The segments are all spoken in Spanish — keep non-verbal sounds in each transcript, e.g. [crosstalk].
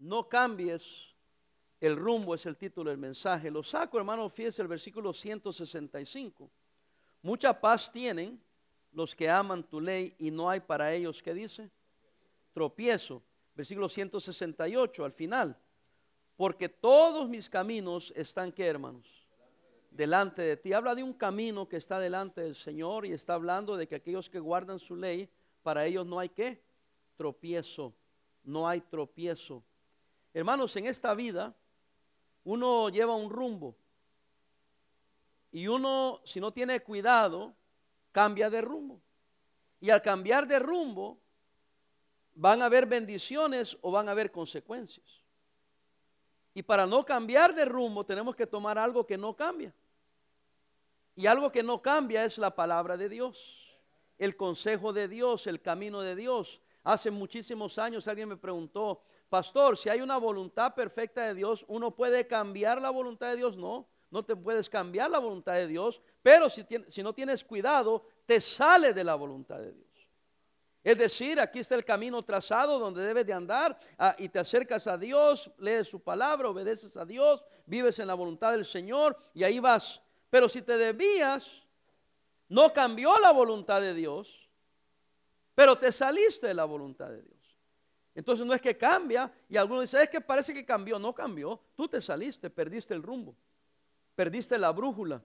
no cambies el rumbo, es el título del mensaje. Lo saco, hermano, fíjese el versículo 165. Mucha paz tienen los que aman tu ley y no hay para ellos, ¿qué dice? Tropiezo. Versículo 168 al final. Porque todos mis caminos están, ¿qué hermanos? Delante de ti. Habla de un camino que está delante del Señor y está hablando de que aquellos que guardan su ley, para ellos no hay qué? Tropiezo. No hay tropiezo. Hermanos, en esta vida uno lleva un rumbo y uno, si no tiene cuidado, cambia de rumbo. Y al cambiar de rumbo, van a haber bendiciones o van a haber consecuencias. Y para no cambiar de rumbo, tenemos que tomar algo que no cambia. Y algo que no cambia es la palabra de Dios, el consejo de Dios, el camino de Dios. Hace muchísimos años alguien me preguntó, pastor, si hay una voluntad perfecta de Dios, ¿uno puede cambiar la voluntad de Dios? No, no te puedes cambiar la voluntad de Dios, pero si, no tienes cuidado, te sale de la voluntad de Dios. Es decir, aquí está el camino trazado donde debes de andar ah, y te acercas a Dios, lees su palabra, obedeces a Dios, vives en la voluntad del Señor y ahí vas. Pero si te debías, no cambió la voluntad de Dios, pero te saliste de la voluntad de Dios. Entonces no es que cambia y algunos dicen, es que parece que cambió. No cambió, tú te saliste, perdiste el rumbo, perdiste la brújula.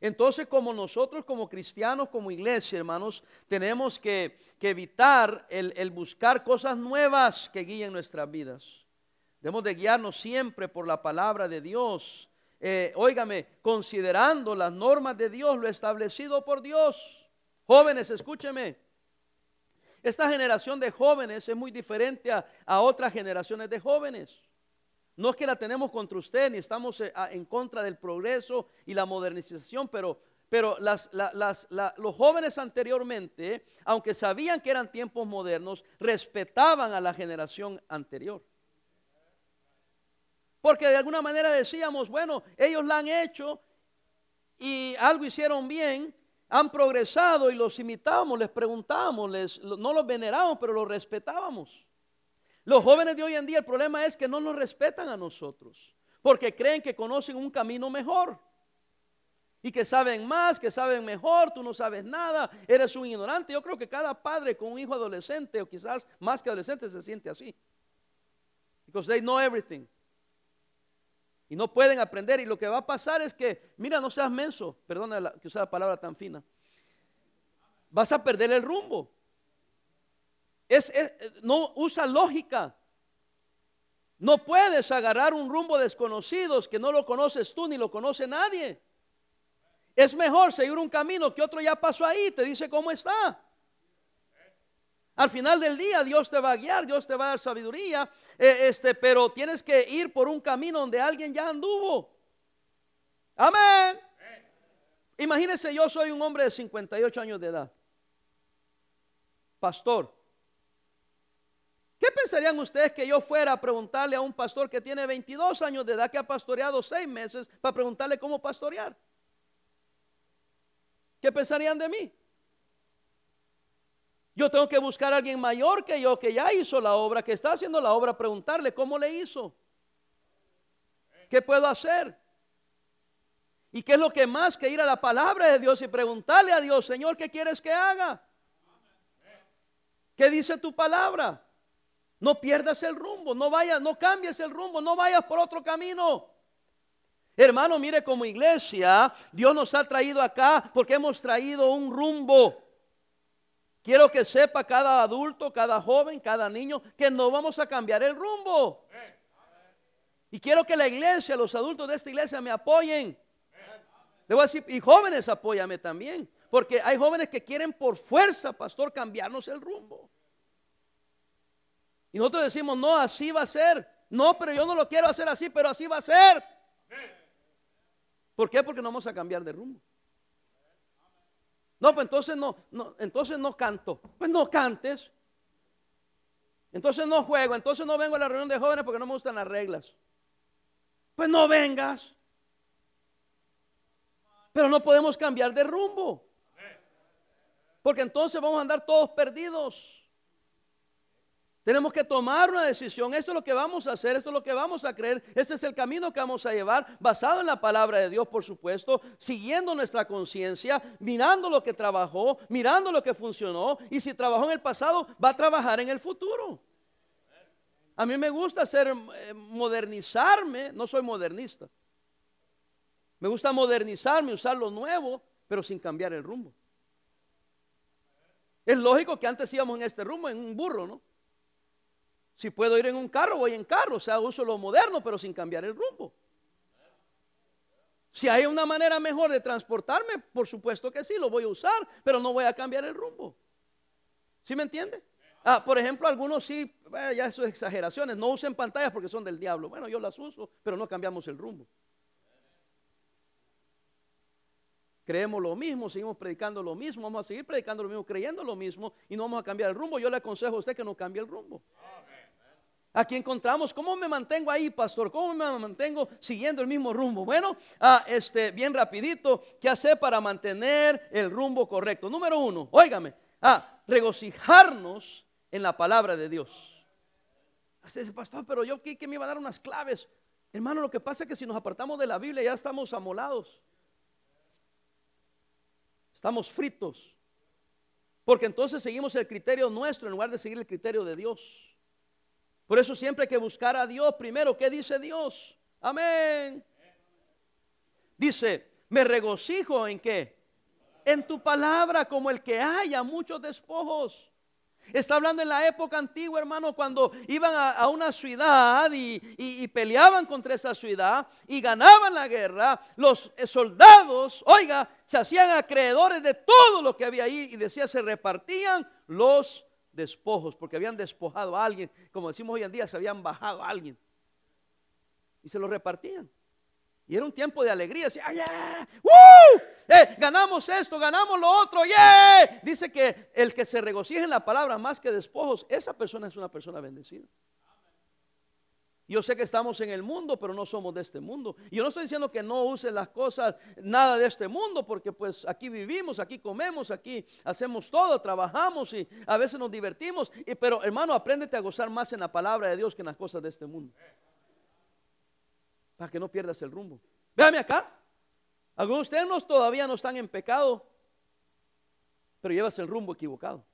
Entonces como nosotros como cristianos, como iglesia, hermanos, tenemos que, evitar el, buscar cosas nuevas que guíen nuestras vidas. Debemos de guiarnos siempre por la palabra de Dios. Eh, óigame, considerando las normas de Dios, lo establecido por Dios. Jóvenes, escúcheme. Esta generación de jóvenes es muy diferente a, otras generaciones de jóvenes. No es que la tenemos contra usted, ni estamos eh, en contra del progreso y la modernización, pero, pero los jóvenes anteriormente, aunque sabían que eran tiempos modernos, respetaban a la generación anterior. Porque de alguna manera decíamos, bueno, ellos la han hecho y algo hicieron bien, han progresado y los imitábamos, les preguntábamos, les, no los venerábamos, pero los respetábamos. Los jóvenes de hoy en día el problema es que no nos respetan a nosotros, porque creen que conocen un camino mejor y que saben más, que saben mejor, tú no sabes nada, eres un ignorante. Yo creo que cada padre con un hijo adolescente o quizás más que adolescente se siente así. Because they know everything. Y no pueden aprender. Y lo que va a pasar es que, mira, no seas menso, perdona que usa la palabra tan fina. Vas a perder el rumbo. Es, no usa lógica. No puedes agarrar un rumbo desconocidos que no lo conoces tú ni lo conoce nadie. Es mejor seguir un camino que otro ya pasó ahí, te dice cómo está. Al final del día Dios te va a guiar, Dios te va a dar sabiduría, eh, este, pero tienes que ir por un camino donde alguien ya anduvo. Amén. Imagínense, yo soy un hombre de 58 años de edad. Pastor. ¿Qué pensarían ustedes que yo fuera a preguntarle a un pastor que tiene 22 años de edad, que ha pastoreado seis meses, para preguntarle cómo pastorear? ¿Qué pensarían de mí? Yo tengo que buscar a alguien mayor que yo, que ya hizo la obra, que está haciendo la obra, preguntarle cómo le hizo. ¿Qué puedo hacer? ¿Y qué es lo que más que ir a la palabra de Dios y preguntarle a Dios, Señor, ¿qué quieres que haga? ¿Qué dice tu palabra? No pierdas el rumbo, no vayas, no cambies el rumbo, no vayas por otro camino. Hermano, mire como iglesia, Dios nos ha traído acá porque hemos traído un rumbo. Quiero que sepa cada adulto, cada joven, cada niño, que no vamos a cambiar el rumbo. Y quiero que la iglesia, los adultos de esta iglesia me apoyen. Debo decir, y jóvenes apóyame también. Porque hay jóvenes que quieren por fuerza, pastor, cambiarnos el rumbo. Y nosotros decimos, no, así va a ser. No, pero yo no lo quiero hacer así, pero así va a ser. ¿Por qué? Porque no vamos a cambiar de rumbo. No, pues entonces no, no, entonces no canto. Pues no cantes. Entonces no juego, entonces no vengo a la reunión de jóvenes porque no me gustan las reglas. Pues no vengas. Pero no podemos cambiar de rumbo. Porque entonces vamos a andar todos perdidos. Tenemos que tomar una decisión. Esto es lo que vamos a hacer, esto es lo que vamos a creer. Este es el camino que vamos a llevar, basado en la palabra de Dios, por supuesto, siguiendo nuestra conciencia, mirando lo que trabajó, mirando lo que funcionó. Y si trabajó en el pasado, va a trabajar en el futuro. A mí me gusta hacer, eh, modernizarme, no soy modernista. Me gusta modernizarme, usar lo nuevo, pero sin cambiar el rumbo. Es lógico que antes íbamos en este rumbo, en un burro, ¿no? Si puedo ir en un carro, voy en carro. O sea, uso lo moderno, pero sin cambiar el rumbo. Si hay una manera mejor de transportarme, por supuesto que sí, lo voy a usar, pero no voy a cambiar el rumbo. ¿Sí me entiende? Ah, por ejemplo, algunos sí, eh, ya eso es exageraciones, no usen pantallas porque son del diablo. Bueno, yo las uso, pero no cambiamos el rumbo. creemos lo mismo, seguimos predicando lo mismo, vamos a seguir predicando lo mismo, creyendo lo mismo y no vamos a cambiar el rumbo. Yo le aconsejo a usted que no cambie el rumbo. Aquí encontramos, ¿cómo me mantengo ahí, pastor? ¿Cómo me mantengo siguiendo el mismo rumbo? Bueno, ah, este, bien rapidito, ¿qué hacer para mantener el rumbo correcto? Número uno, óigame, ah, regocijarnos en la palabra de Dios. Usted dice, pastor, pero yo ¿qué, me iba a dar unas claves. Hermano, lo que pasa es que si nos apartamos de la Biblia ya estamos amolados. Estamos fritos. Porque entonces seguimos el criterio nuestro en lugar de seguir el criterio de Dios. Por eso siempre hay que buscar a Dios primero. ¿Qué dice Dios? Amén. Dice, me regocijo en qué? En tu palabra como el que haya muchos despojos. Está hablando en la época antigua, hermano, cuando iban a, una ciudad y, peleaban contra esa ciudad y ganaban la guerra. Los soldados, oiga, se hacían acreedores de todo lo que había ahí y decía, se repartían los despojos, porque habían despojado a alguien, como decimos hoy en día, se habían bajado a alguien. Y se lo repartían. Y era un tiempo de alegría. Decía, yeah! Eh, ganamos esto, ganamos lo otro. Dice que el que se regocija en la palabra más que despojos, esa persona es una persona bendecida. Yo sé que estamos en el mundo, pero no somos de este mundo. Y yo no estoy diciendo que no usen las cosas, nada de este mundo, porque pues aquí vivimos, aquí comemos, aquí hacemos todo, trabajamos y a veces nos divertimos. Y, pero hermano, apréndete a gozar más en la palabra de Dios que en las cosas de este mundo. Para que no pierdas el rumbo. Véame acá. Algunos de ustedes todavía no están en pecado, pero llevas el rumbo equivocado.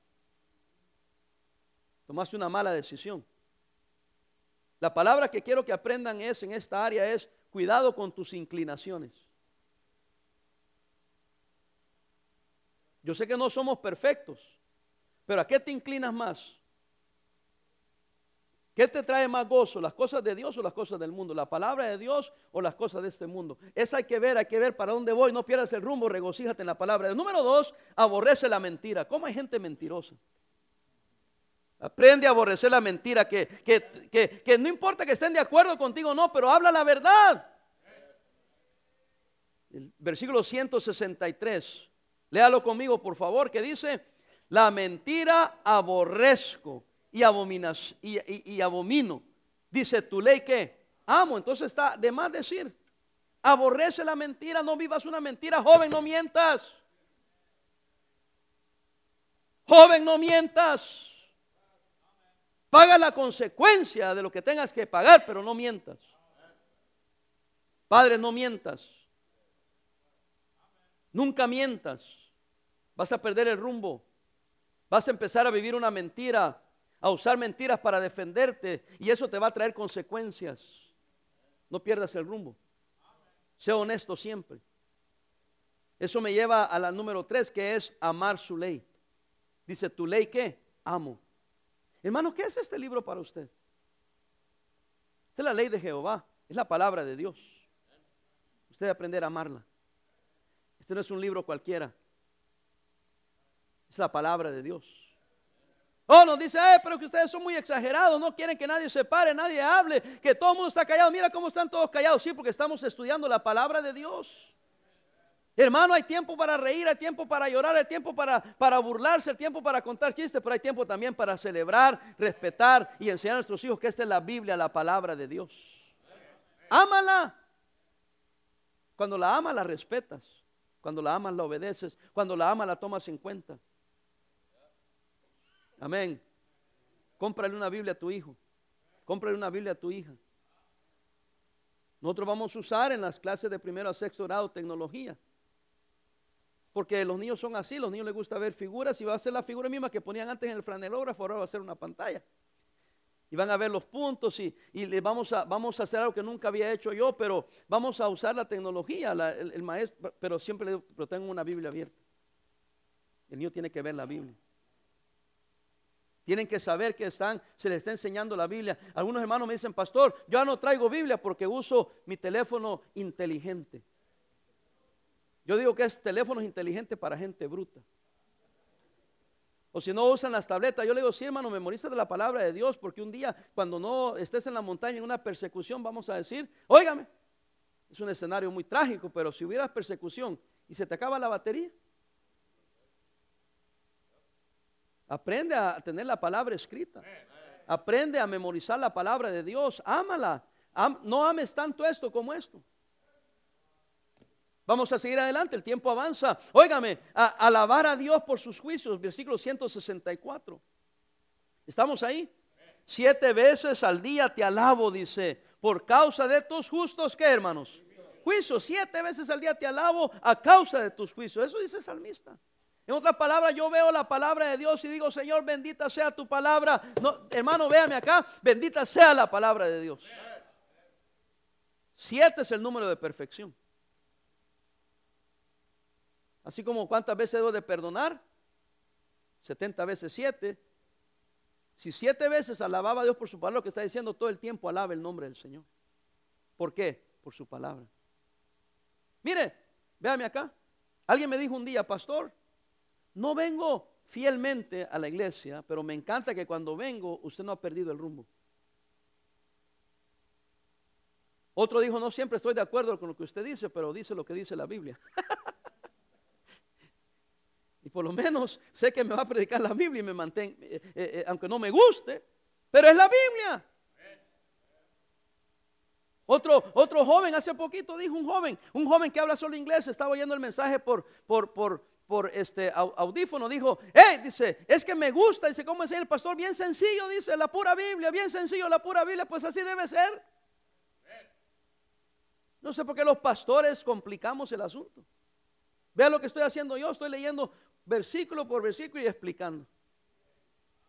Tomaste una mala decisión. La palabra que quiero que aprendan es en esta área es cuidado con tus inclinaciones. Yo sé que no somos perfectos, pero ¿a qué te inclinas más? ¿Qué te trae más gozo? ¿Las cosas de Dios o las cosas del mundo? ¿La palabra de Dios o las cosas de este mundo? Esa hay que ver, hay que ver para dónde voy. No pierdas el rumbo, regocíjate en la palabra. Número dos, aborrece la mentira. ¿Cómo hay gente mentirosa? Aprende a aborrecer la mentira, que, que, no importa que estén de acuerdo contigo no, pero habla la verdad. El versículo 163, léalo conmigo por favor, que dice, la mentira aborrezco y, y, y abomino. Dice tu ley que amo, entonces está de más decir, aborrece la mentira, no vivas una mentira, joven, no mientas. Joven, no mientas. Paga la consecuencia de lo que tengas que pagar, pero no mientas. Padre, no mientas. Nunca mientas. Vas a perder el rumbo. Vas a empezar a vivir una mentira, a usar mentiras para defenderte y eso te va a traer consecuencias. No pierdas el rumbo. Sea honesto siempre. Eso me lleva a la número tres, que es amar su ley. Dice, ¿tu ley qué? Amo. Hermano, ¿qué es este libro para usted? Esta es la ley de Jehová, es la palabra de Dios. Usted debe aprender a amarla. Este no es un libro cualquiera. Es la palabra de Dios. Oh, nos dice, pero que ustedes son muy exagerados, no quieren que nadie se pare, nadie hable, que todo el mundo está callado. Mira cómo están todos callados. Sí, porque estamos estudiando la palabra de Dios. Hermano, hay tiempo para reír, hay tiempo para llorar, hay tiempo para, para burlarse, hay tiempo para contar chistes, pero hay tiempo también para celebrar, respetar y enseñar a nuestros hijos que esta es la Biblia, la palabra de Dios. Ámala. Cuando la amas, la respetas. Cuando la amas, la obedeces. Cuando la amas, la tomas en cuenta. Amén. Cómprale una Biblia a tu hijo. Cómprale una Biblia a tu hija. Nosotros vamos a usar en las clases de primero a sexto grado tecnología. Porque los niños son así, los niños les gusta ver figuras y va a ser la figura misma que ponían antes en el franelógrafo, ahora va a ser una pantalla. Y van a ver los puntos y, le vamos, a, vamos a hacer algo que nunca había hecho yo, pero vamos a usar la tecnología, el, maestro, pero siempre tengo una Biblia abierta. El niño tiene que ver la Biblia. Tienen que saber que están, se les está enseñando la Biblia. Algunos hermanos me dicen, pastor, yo no traigo Biblia porque uso mi teléfono inteligente. Yo digo que es teléfonos inteligentes para gente bruta. O si no usan las tabletas, yo le digo, sí hermano, memoriza de la palabra de Dios, porque un día cuando no estés en la montaña en una persecución, vamos a decir, óigame, es un escenario muy trágico, pero si hubiera persecución y se te acaba la batería, aprende a tener la palabra escrita, aprende a memorizar la palabra de Dios, ámala, no ames tanto esto como esto. Vamos a seguir adelante, el tiempo avanza. Óigame, a, alabar a Dios por sus juicios, versículo 164. ¿Estamos ahí? Siete veces al día te alabo, dice, por causa de tus justos, ¿qué hermanos? Juicios, siete veces al día te alabo a causa de tus juicios. Eso dice el salmista. En otras palabras, yo veo la palabra de Dios y digo, Señor, bendita sea tu palabra. No, hermano, véame acá, bendita sea la palabra de Dios. Siete es el número de perfección. Así como cuántas veces debo de perdonar, 70 veces 7. Si siete veces alababa a Dios por su palabra, lo que está diciendo todo el tiempo, alaba el nombre del Señor. ¿Por qué? Por su palabra. Mire, véame acá. Alguien me dijo un día, pastor, no vengo fielmente a la iglesia, pero me encanta que cuando vengo usted no ha perdido el rumbo. Otro dijo, no siempre estoy de acuerdo con lo que usted dice, pero dice lo que dice la Biblia. [laughs] Y por lo menos sé que me va a predicar la Biblia y me mantengo, eh, eh, eh, aunque no me guste, pero es la Biblia. Otro, otro joven, hace poquito dijo un joven, un joven que habla solo inglés, estaba oyendo el mensaje por, por, por, por este audífono, dijo, hey, dice, es que me gusta, dice, ¿cómo es el pastor? Bien sencillo, dice, la pura Biblia, bien sencillo, la pura Biblia, pues así debe ser. No sé por qué los pastores complicamos el asunto. Vea lo que estoy haciendo yo, estoy leyendo versículo por versículo y explicando.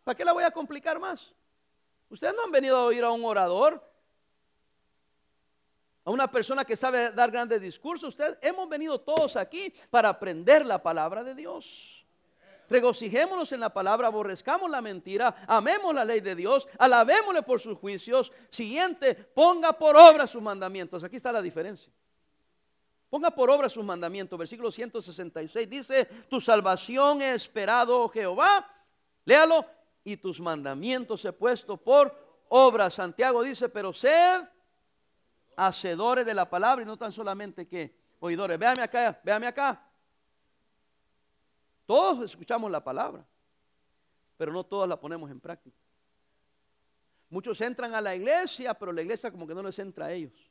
¿Para qué la voy a complicar más? Ustedes no han venido a oír a un orador, a una persona que sabe dar grandes discursos. Ustedes hemos venido todos aquí para aprender la palabra de Dios. Regocijémonos en la palabra, aborrezcamos la mentira, amemos la ley de Dios, alabémosle por sus juicios. Siguiente, ponga por obra sus mandamientos. Aquí está la diferencia. Ponga por obra sus mandamientos. Versículo 166 dice, tu salvación he esperado, oh Jehová. Léalo. Y tus mandamientos he puesto por obra. Santiago dice, pero sed hacedores de la palabra y no tan solamente que oidores. Véame acá, véame acá. Todos escuchamos la palabra, pero no todos la ponemos en práctica. Muchos entran a la iglesia, pero la iglesia como que no les entra a ellos.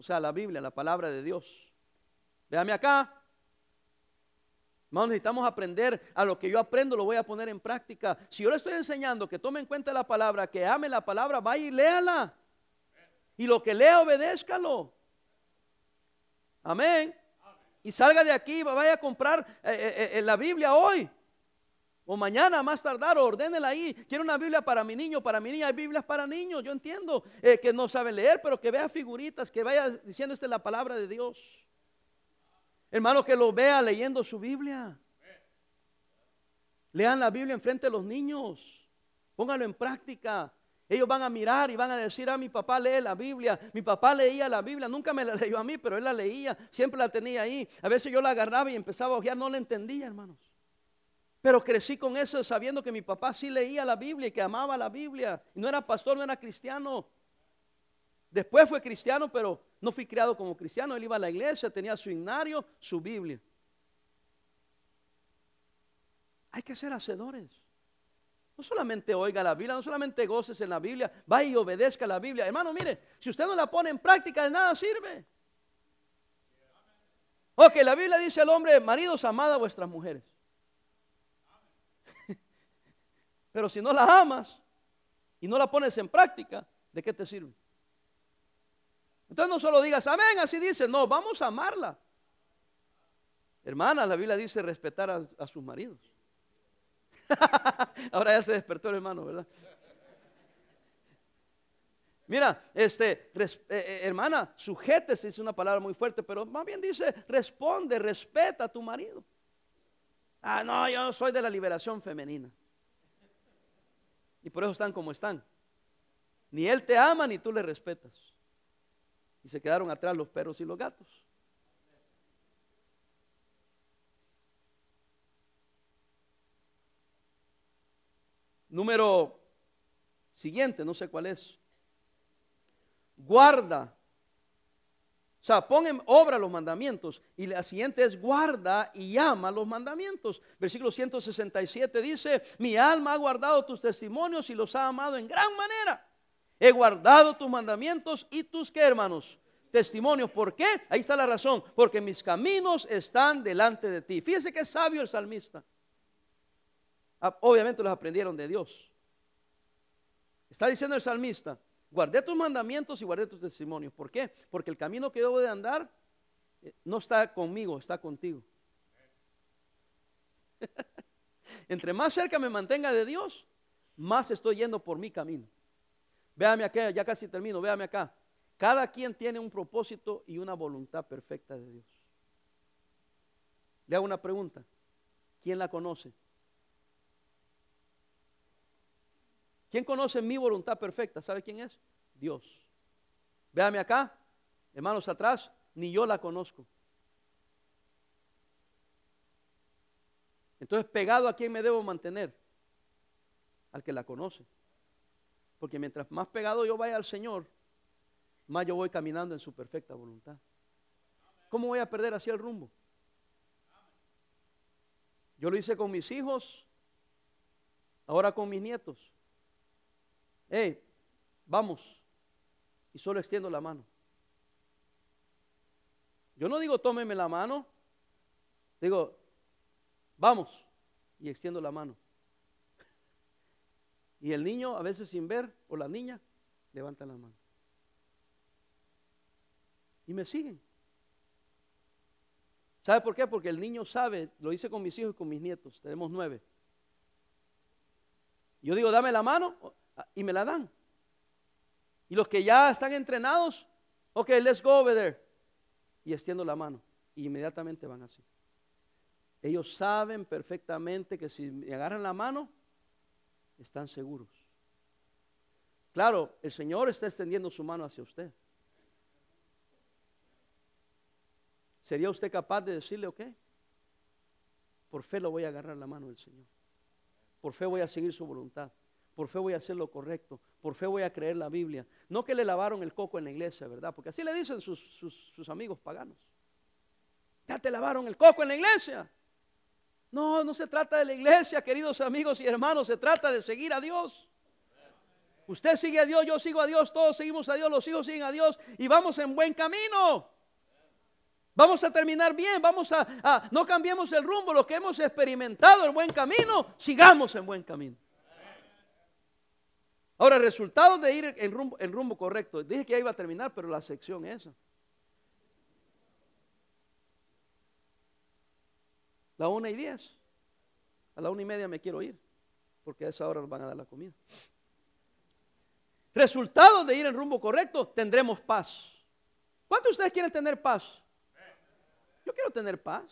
O sea, la Biblia, la palabra de Dios. Véame acá. Hermanos, necesitamos aprender a lo que yo aprendo, lo voy a poner en práctica. Si yo le estoy enseñando que tome en cuenta la palabra, que ame la palabra, vaya y léala. Y lo que lea, obedézcalo. Amén. Y salga de aquí, vaya a comprar eh, eh, eh, la Biblia hoy. O mañana, más tardar, ordénela ahí. Quiero una Biblia para mi niño, para mi niña. Hay Biblias para niños. Yo entiendo eh, que no sabe leer, pero que vea figuritas, que vaya diciendo esta la palabra de Dios. Hermano, que lo vea leyendo su Biblia. Lean la Biblia enfrente de los niños. Póngalo en práctica. Ellos van a mirar y van a decir, ah, mi papá lee la Biblia, mi papá leía la Biblia, nunca me la [laughs] leyó a mí, pero él la leía, siempre la tenía ahí. A veces yo la agarraba y empezaba a ojear, no la entendía, hermanos. Pero crecí con eso sabiendo que mi papá sí leía la Biblia y que amaba la Biblia. No era pastor, no era cristiano. Después fue cristiano, pero no fui criado como cristiano. Él iba a la iglesia, tenía su ignario, su Biblia. Hay que ser hacedores. No solamente oiga la Biblia, no solamente goces en la Biblia, vaya y obedezca la Biblia. Hermano, mire, si usted no la pone en práctica, de nada sirve. Ok, la Biblia dice al hombre, maridos, amad a vuestras mujeres. Pero si no la amas, y no la pones en práctica, ¿de qué te sirve? Entonces no solo digas, amén, así dice, no, vamos a amarla. Hermana, la Biblia dice respetar a, sus maridos. [laughs] Ahora ya se despertó el hermano, ¿verdad? Mira, este, eh, eh, hermana, sujétese, es una palabra muy fuerte, pero más bien dice, responde, respeta a tu marido. Ah, no, yo soy de la liberación femenina. Y por eso están como están. Ni él te ama ni tú le respetas. Y se quedaron atrás los perros y los gatos. Número siguiente, no sé cuál es. Guarda. O sea, pon en obra los mandamientos. Y la siguiente es guarda y ama los mandamientos. Versículo 167 dice, mi alma ha guardado tus testimonios y los ha amado en gran manera. He guardado tus mandamientos y tus qué, hermanos? Testimonios. ¿Por qué? Ahí está la razón. Porque mis caminos están delante de ti. Fíjese que es sabio el salmista. Ah, obviamente los aprendieron de Dios. Está diciendo el salmista, guardé tus mandamientos y guardé tus testimonios. ¿Por qué? Porque el camino que debo de andar eh, no está conmigo, está contigo. [laughs] Entre más cerca me mantenga de Dios, más estoy yendo por mi camino. Véame acá, ya casi termino, véame acá. Cada quien tiene un propósito y una voluntad perfecta de Dios. Le hago una pregunta. ¿Quién la conoce? ¿Quién conoce mi voluntad perfecta? ¿Sabe quién es? Dios. Véame acá, hermanos atrás, ni yo la conozco. Entonces, pegado a quién me debo mantener? Al que la conoce. Porque mientras más pegado yo vaya al Señor, más yo voy caminando en su perfecta voluntad. ¿Cómo voy a perder así el rumbo? Yo lo hice con mis hijos, ahora con mis nietos hey, vamos. Y solo extiendo la mano. Yo no digo tómeme la mano, digo, vamos. Y extiendo la mano. Y el niño, a veces sin ver, o la niña, levanta la mano. Y me siguen. ¿Sabe por qué? Porque el niño sabe, lo hice con mis hijos y con mis nietos, tenemos nueve. Yo digo, dame la mano, y me la dan. Y los que ya están entrenados, ok, let's go over there. Y extiendo la mano. Y inmediatamente van así. Ellos saben perfectamente que si me agarran la mano, están seguros. Claro, el Señor está extendiendo su mano hacia usted. ¿Sería usted capaz de decirle, ok? Por fe lo voy a agarrar la mano del Señor. Por fe voy a seguir su voluntad. Por fe voy a hacer lo correcto. Por fe voy a creer la Biblia. No que le lavaron el coco en la iglesia, ¿verdad? Porque así le dicen sus, sus, amigos paganos. Ya te lavaron el coco en la iglesia. No, no se trata de la iglesia, queridos amigos y hermanos. Se trata de seguir a Dios. Usted sigue a Dios, yo sigo a Dios, todos seguimos a Dios, los hijos siguen a Dios y vamos en buen camino. Vamos a terminar bien, vamos a, a, no cambiemos el rumbo, lo que hemos experimentado, el buen camino, sigamos en buen camino. Ahora, resultados de ir en rumbo, rumbo correcto. Dije que ya iba a terminar, pero la sección esa. La una y diez. A la una y media me quiero ir, porque a esa hora nos van a dar la comida. Resultados de ir en rumbo correcto, tendremos paz. ¿Cuántos de ustedes quieren tener paz? Yo quiero tener paz.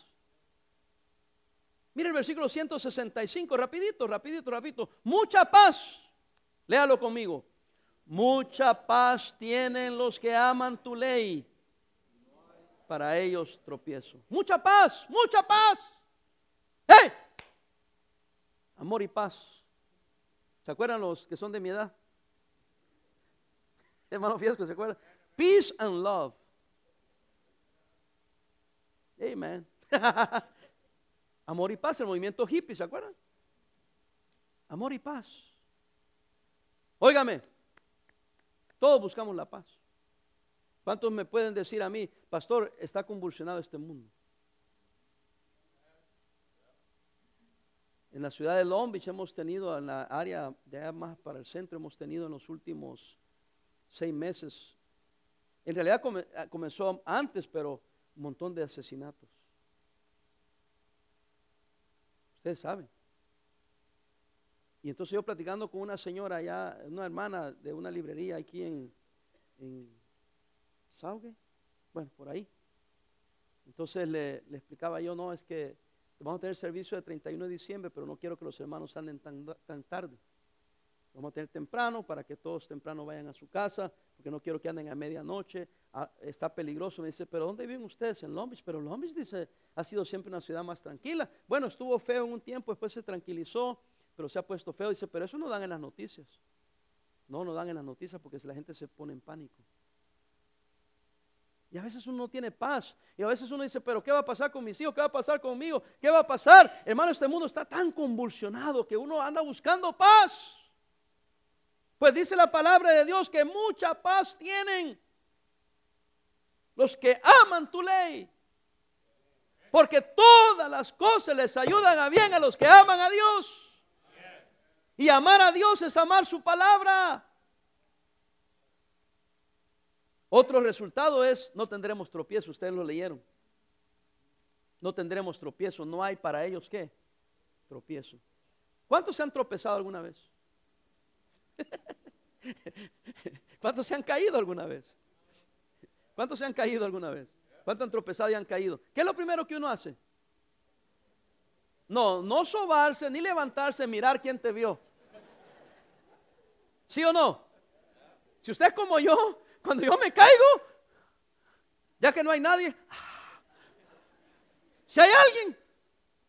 Mira el versículo 165, rapidito, rapidito, rapidito. Mucha paz Léalo conmigo. Mucha paz tienen los que aman tu ley. Para ellos tropiezo. Mucha paz, mucha paz. ¡Hey! Amor y paz. ¿Se acuerdan los que son de mi edad? [laughs] Hermano Fiesco, ¿se acuerdan? Peace and love. Amen. [laughs] Amor y paz, el movimiento hippie, ¿se acuerdan? Amor y paz. Óigame, todos buscamos la paz. ¿Cuántos me pueden decir a mí, pastor, está convulsionado este mundo? En la ciudad de Long Beach hemos tenido, en la área de allá más para el centro, hemos tenido en los últimos seis meses. En realidad ah, comenzó antes, pero un montón de asesinatos. Ustedes saben. Y entonces yo platicando con una señora allá, una hermana de una librería aquí en, en Sauge, bueno, por ahí. Entonces le, explicaba yo, no, es que vamos a tener servicio de 31 de diciembre, pero no quiero que los hermanos anden tan, tan tarde. Vamos a tener temprano para que todos temprano vayan a su casa, porque no quiero que anden a medianoche. Ah, está peligroso. Me dice, pero ¿dónde viven ustedes? En Long. Pero Long dice, ha sido siempre una ciudad más tranquila. Bueno, estuvo feo un tiempo, después se tranquilizó, pero se ha puesto feo. Dice, pero eso no dan en las noticias. No, no dan en las noticias porque la gente se pone en pánico. Y a veces uno no tiene paz. Y a veces uno dice, pero ¿qué va a pasar con mis hijos? ¿Qué va a pasar conmigo? ¿Qué va a pasar? Hermano, este mundo está tan convulsionado que uno anda buscando paz. Pues dice la palabra de Dios que mucha paz tienen los que aman tu ley. Porque todas las cosas les ayudan a bien a los que aman a Dios. Y amar a Dios es amar su palabra. Otro resultado es, no tendremos tropiezo, ustedes lo leyeron. No tendremos tropiezo, no hay para ellos qué? Tropiezo. ¿Cuántos se han tropezado alguna vez? [laughs] ¿Cuántos se han caído alguna vez? ¿Cuántos se han caído alguna vez? ¿Cuántos han tropezado y han caído? ¿Qué es lo primero que uno hace? No, no sobarse ni levantarse, mirar quién te vio. ¿Sí o no? Si usted es como yo, cuando yo me caigo, ya que no hay nadie, si hay alguien,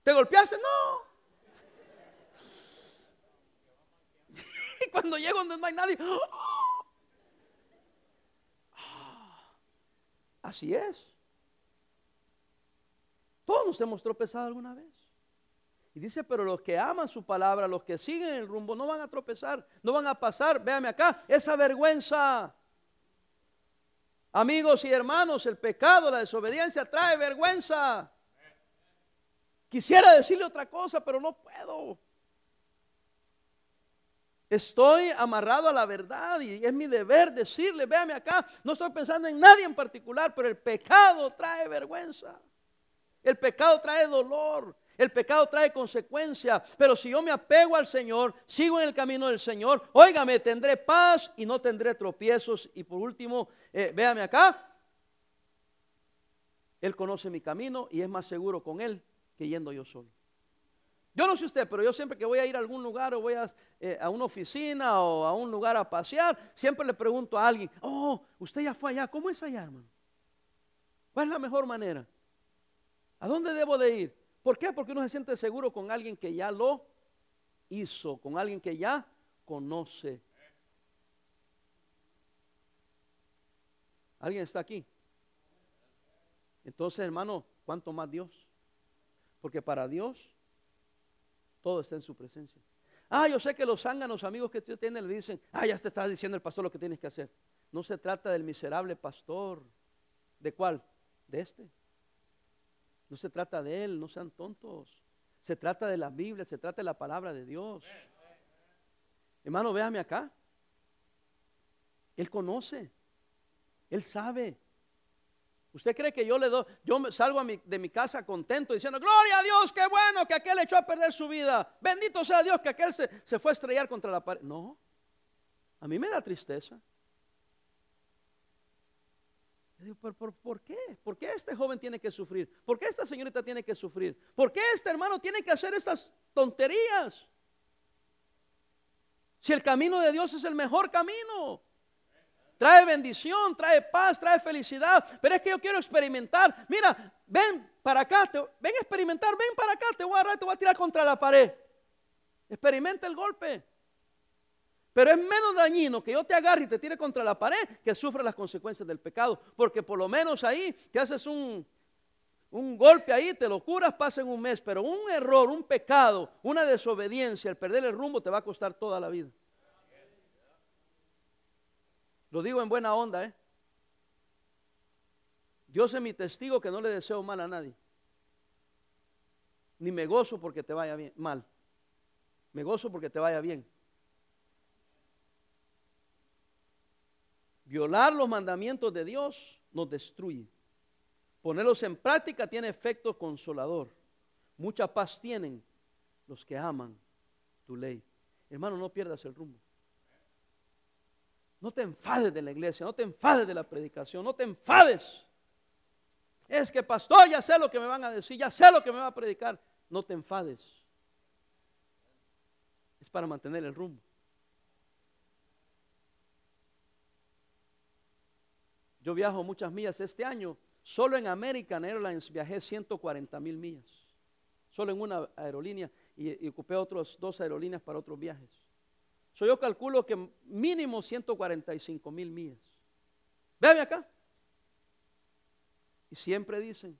¿te golpeaste? No. [laughs] Y cuando llego donde no hay nadie, así es. Todos nos hemos tropezado alguna vez. Dice, pero los que aman su palabra, los que siguen el rumbo, no van a tropezar, no van a pasar, véame acá, esa vergüenza. Amigos y hermanos, el pecado, la desobediencia trae vergüenza. Quisiera decirle otra cosa, pero no puedo. Estoy amarrado a la verdad y es mi deber decirle, véame acá, no estoy pensando en nadie en particular, pero el pecado trae vergüenza. El pecado trae dolor. El pecado trae consecuencias, pero si yo me apego al Señor, sigo en el camino del Señor, óigame, tendré paz y no tendré tropiezos. Y por último, eh, véame acá, Él conoce mi camino y es más seguro con Él que yendo yo solo. Yo no sé usted, pero yo siempre que voy a ir a algún lugar o voy a, eh, a una oficina o a un lugar a pasear, siempre le pregunto a alguien, oh, usted ya fue allá, ¿cómo es allá, hermano? ¿Cuál es la mejor manera? ¿A dónde debo de ir? ¿Por qué? Porque uno se siente seguro con alguien que ya lo hizo, con alguien que ya conoce. ¿Alguien está aquí? Entonces, hermano, ¿cuánto más Dios? Porque para Dios todo está en su presencia. Ah, yo sé que los zánganos amigos que usted tiene le dicen, ah, ya te está diciendo el pastor lo que tienes que hacer. No se trata del miserable pastor. ¿De cuál? De este. No se trata de él, no sean tontos. Se trata de la Biblia, se trata de la palabra de Dios. Hermano, véame acá. Él conoce. Él sabe. ¿Usted cree que yo le doy, yo salgo de mi casa contento diciendo, gloria a Dios, qué bueno que aquel echó a perder su vida. Bendito sea Dios que aquel se, se fue a estrellar contra la pared. No, a mí me da tristeza. Digo, ¿por, por, qué? ¿Por qué este joven tiene que sufrir? ¿Por qué esta señorita tiene que sufrir? ¿Por qué este hermano tiene que hacer estas tonterías? Si el camino de Dios es el mejor camino. Trae bendición, trae paz, trae felicidad. Pero es que yo quiero experimentar. Mira, ven para acá, ven a experimentar, ven para acá, te voy a agarrar, te voy a tirar contra la pared. Experimenta el golpe. Pero es menos dañino que yo te agarre y te tire contra la pared que sufra las consecuencias del pecado. Porque por lo menos ahí te haces un, un golpe ahí, te lo curas, pasa en un mes. Pero un error, un pecado, una desobediencia, el perder el rumbo te va a costar toda la vida. Lo digo en buena onda, ¿eh? Dios es mi testigo que no le deseo mal a nadie. Ni me gozo porque te vaya bien, mal. Me gozo porque te vaya bien. Violar los mandamientos de Dios nos destruye. Ponerlos en práctica tiene efecto consolador. Mucha paz tienen los que aman tu ley. Hermano, no pierdas el rumbo. No te enfades de la iglesia, no te enfades de la predicación, no te enfades. Es que pastor, ya sé lo que me van a decir, ya sé lo que me va a predicar. No te enfades. Es para mantener el rumbo. Yo viajo muchas millas este año. Solo en American Airlines viajé 140 mil millas. Solo en una aerolínea y, ocupé otros dos aerolíneas para otros viajes. So, yo calculo que mínimo 145 mil millas. Véame acá. Y siempre dicen,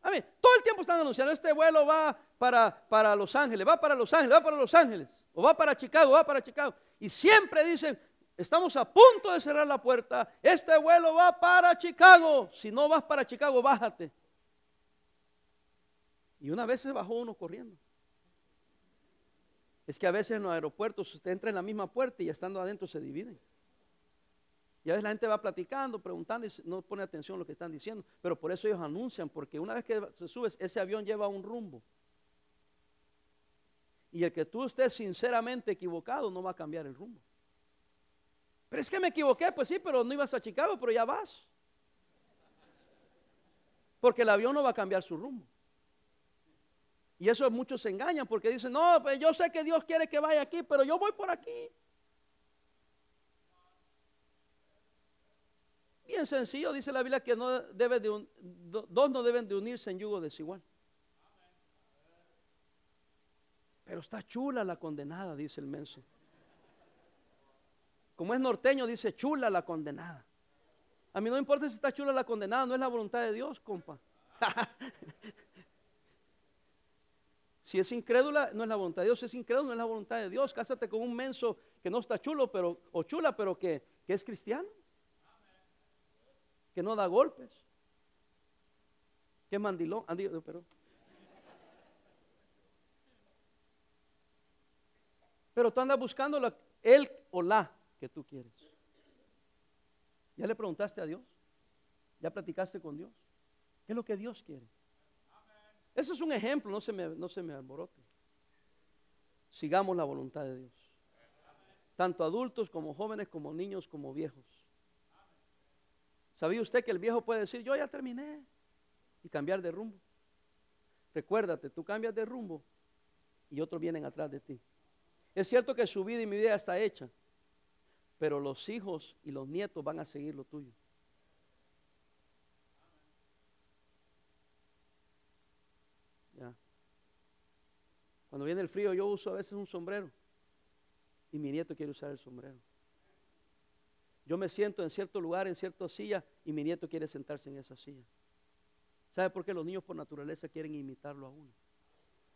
a mí, todo el tiempo están anunciando, este vuelo va para, para Los Ángeles, va para Los Ángeles, va para Los Ángeles, o va para Chicago, va para Chicago. Y siempre dicen, estamos a punto de cerrar la puerta, este vuelo va para Chicago, si no vas para Chicago, bájate. Y una vez se bajó uno corriendo. Es que a veces en los aeropuertos usted entra en la misma puerta y estando adentro se dividen. Y a veces la gente va platicando, preguntando y no pone atención a lo que están diciendo. Pero por eso ellos anuncian, porque una vez que se sube, ese avión lleva un rumbo. Y el que tú estés sinceramente equivocado no va a cambiar el rumbo. Pero es que me equivoqué, pues sí, pero no ibas a Chicago, pero ya vas. Porque el avión no va a cambiar su rumbo. Y eso muchos se engañan porque dicen, no, pues yo sé que Dios quiere que vaya aquí, pero yo voy por aquí. Bien sencillo, dice la Biblia que no debe de dos no deben de unirse en yugo desigual. Pero está chula la condenada, dice el menso. Como es norteño, dice chula la condenada. A mí no importa si está chula la condenada, no es la voluntad de Dios, compa. [laughs] si es incrédula, no es la voluntad de Dios. Si es incrédula, no es la voluntad de Dios. Cásate con un menso que no está chulo, pero, o chula, pero que, que es cristiano. Que no da golpes. Que mandilón. Pero, pero tú andas buscando la, él o la que tú quieres. ¿Ya le preguntaste a Dios? ¿Ya platicaste con Dios? ¿Qué es lo que Dios quiere? Eso es un ejemplo, no se me, no se me alborote. Sigamos la voluntad de Dios. Tanto adultos como jóvenes, como niños, como viejos. ¿Sabía usted que el viejo puede decir, yo ya terminé? Y cambiar de rumbo. Recuérdate, tú cambias de rumbo y otros vienen atrás de ti. Es cierto que su vida y mi vida está hecha, pero los hijos y los nietos van a seguir lo tuyo. Ya. Cuando viene el frío yo uso a veces un sombrero y mi nieto quiere usar el sombrero. Yo me siento en cierto lugar, en cierta silla y mi nieto quiere sentarse en esa silla. ¿Sabe por qué los niños por naturaleza quieren imitarlo a uno?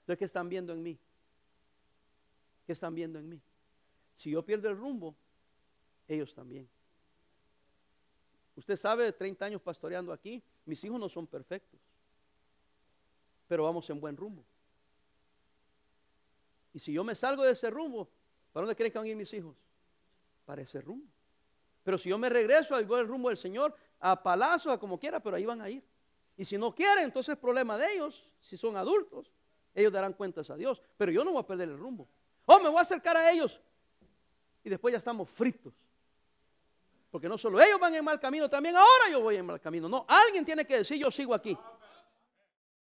Entonces, ¿qué están viendo en mí? ¿Qué están viendo en mí? Si yo pierdo el rumbo, ellos también. Usted sabe, 30 años pastoreando aquí, mis hijos no son perfectos, pero vamos en buen rumbo. Y si yo me salgo de ese rumbo, ¿para dónde creen que van a ir mis hijos? Para ese rumbo. Pero si yo me regreso al rumbo del Señor, a palazos, a como quiera, pero ahí van a ir. Y si no quieren, entonces es problema de ellos. Si son adultos, ellos darán cuentas a Dios. Pero yo no voy a perder el rumbo. Oh, me voy a acercar a ellos. Y después ya estamos fritos. Porque no solo ellos van en mal camino, también ahora yo voy en mal camino. No, alguien tiene que decir, yo sigo aquí.